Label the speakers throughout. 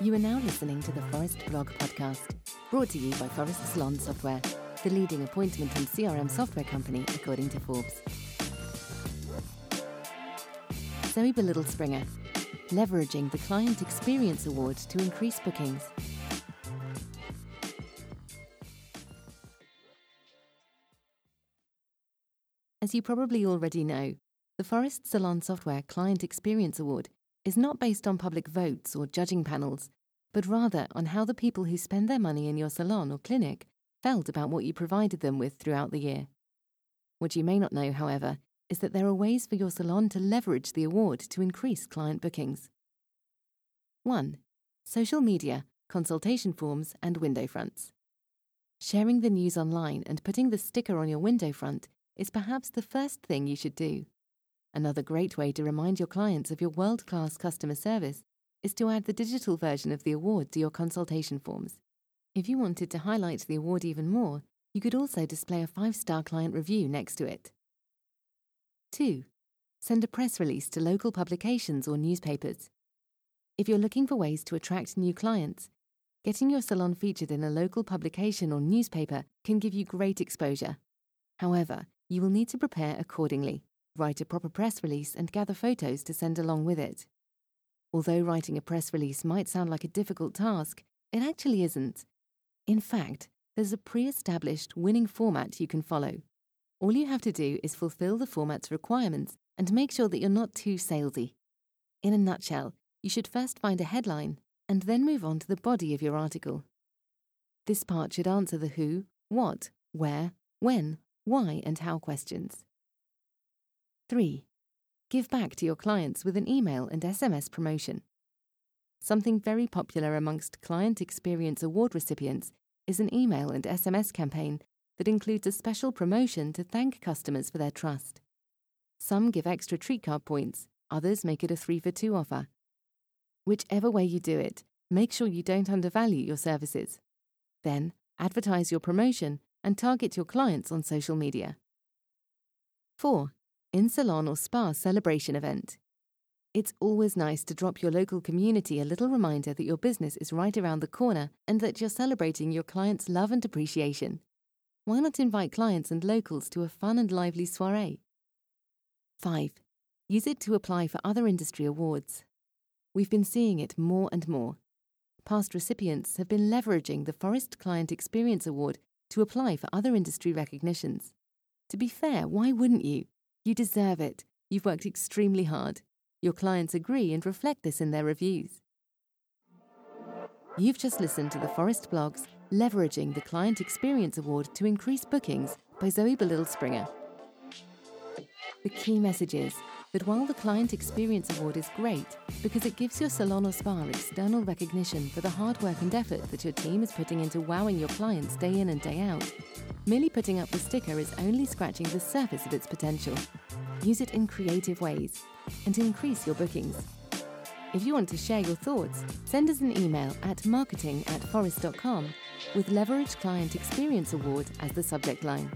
Speaker 1: You are now listening to the Phorest Blog podcast, brought to you by Phorest Salon Software, the leading appointment and CRM software company, according to Forbes. Zoé Bélisle-Springer, leveraging the Client Experience Award to increase bookings. As you probably already know, the Phorest Salon Software Client Experience Award is not based on public votes or judging panels, but rather on how the people who spend their money in your salon or clinic felt about what you provided them with throughout the year. What you may not know, however, is that there are ways for your salon to leverage the award to increase client bookings. 1. Social media, consultation forms, and window fronts. Sharing the news online and putting the sticker on your window front is perhaps the first thing you should do. Another great way to remind your clients of your world class customer service is to add the digital version of the award to your consultation forms. If you wanted to highlight the award even more, you could also display a five star client review next to it. 2. Send a press release to local publications or newspapers. If you're looking for ways to attract new clients, getting your salon featured in a local publication or newspaper can give you great exposure. However, you will need to prepare accordingly write a proper press release, and gather photos to send along with it. Although writing a press release might sound like a difficult task, it actually isn't. In fact, there's a pre established winning format you can follow. All you have to do is fulfill the format's requirements and make sure that you're not too salesy. In a nutshell, you should first find a headline and then move on to the body of your article. This part should answer the who, what, where, when, why, and how questions. 3. Give back to your clients with an email and SMS promotion. Something very popular amongst Client Experience Award recipients is an email and SMS campaign that includes a special promotion to thank customers for their trust. Some give extra treat card points, others make it a 3 for 2 offer. Whichever way you do it, make sure you don't undervalue your services. Then, advertise your promotion and target your clients on social media. 4 in salon or spa celebration event. It's always nice to drop your local community a little reminder that your business is right around the corner and that you're celebrating your clients' love and appreciation. Why not invite clients and locals to a fun and lively soiree? 5. Use it to apply for other industry awards. We've been seeing it more and more. Past recipients have been leveraging the Phorest Client Experience Award to apply for other industry recognitions. To be fair, why wouldn't you? You deserve it. You've worked extremely hard. Your clients agree and reflect this in their reviews. You've just listened to the Phorest Blogs Leveraging the Client Experience Award to Increase Bookings by Zoé Bélisle-Springer. The key message is that while the Client Experience Award is great because it gives your salon or spa external recognition for the hard work and effort that your team is putting into wowing your clients day in and day out, merely putting up the sticker is only scratching the surface of its potential. Use it in creative ways and increase your bookings. If you want to share your thoughts, send us an email at marketing at phorest.com with Leverage Client Experience Award as the subject line.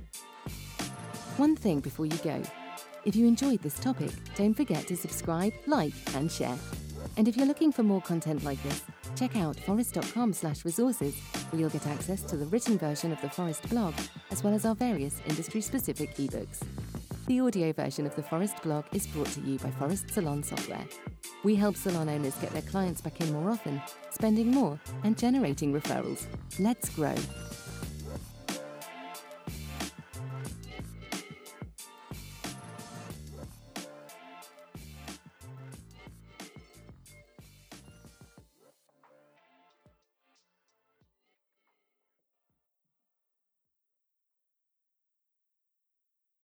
Speaker 1: One thing before you go. If you enjoyed this topic, don't forget to subscribe, like, and share. And if you're looking for more content like this, check out phorest.com slash resources, where you'll get access to the written version of the Phorest blog, as well as our various industry-specific ebooks. The audio version of the Phorest blog is brought to you by Phorest Salon Software. We help salon owners get their clients back in more often, spending more, and generating referrals. Let's grow.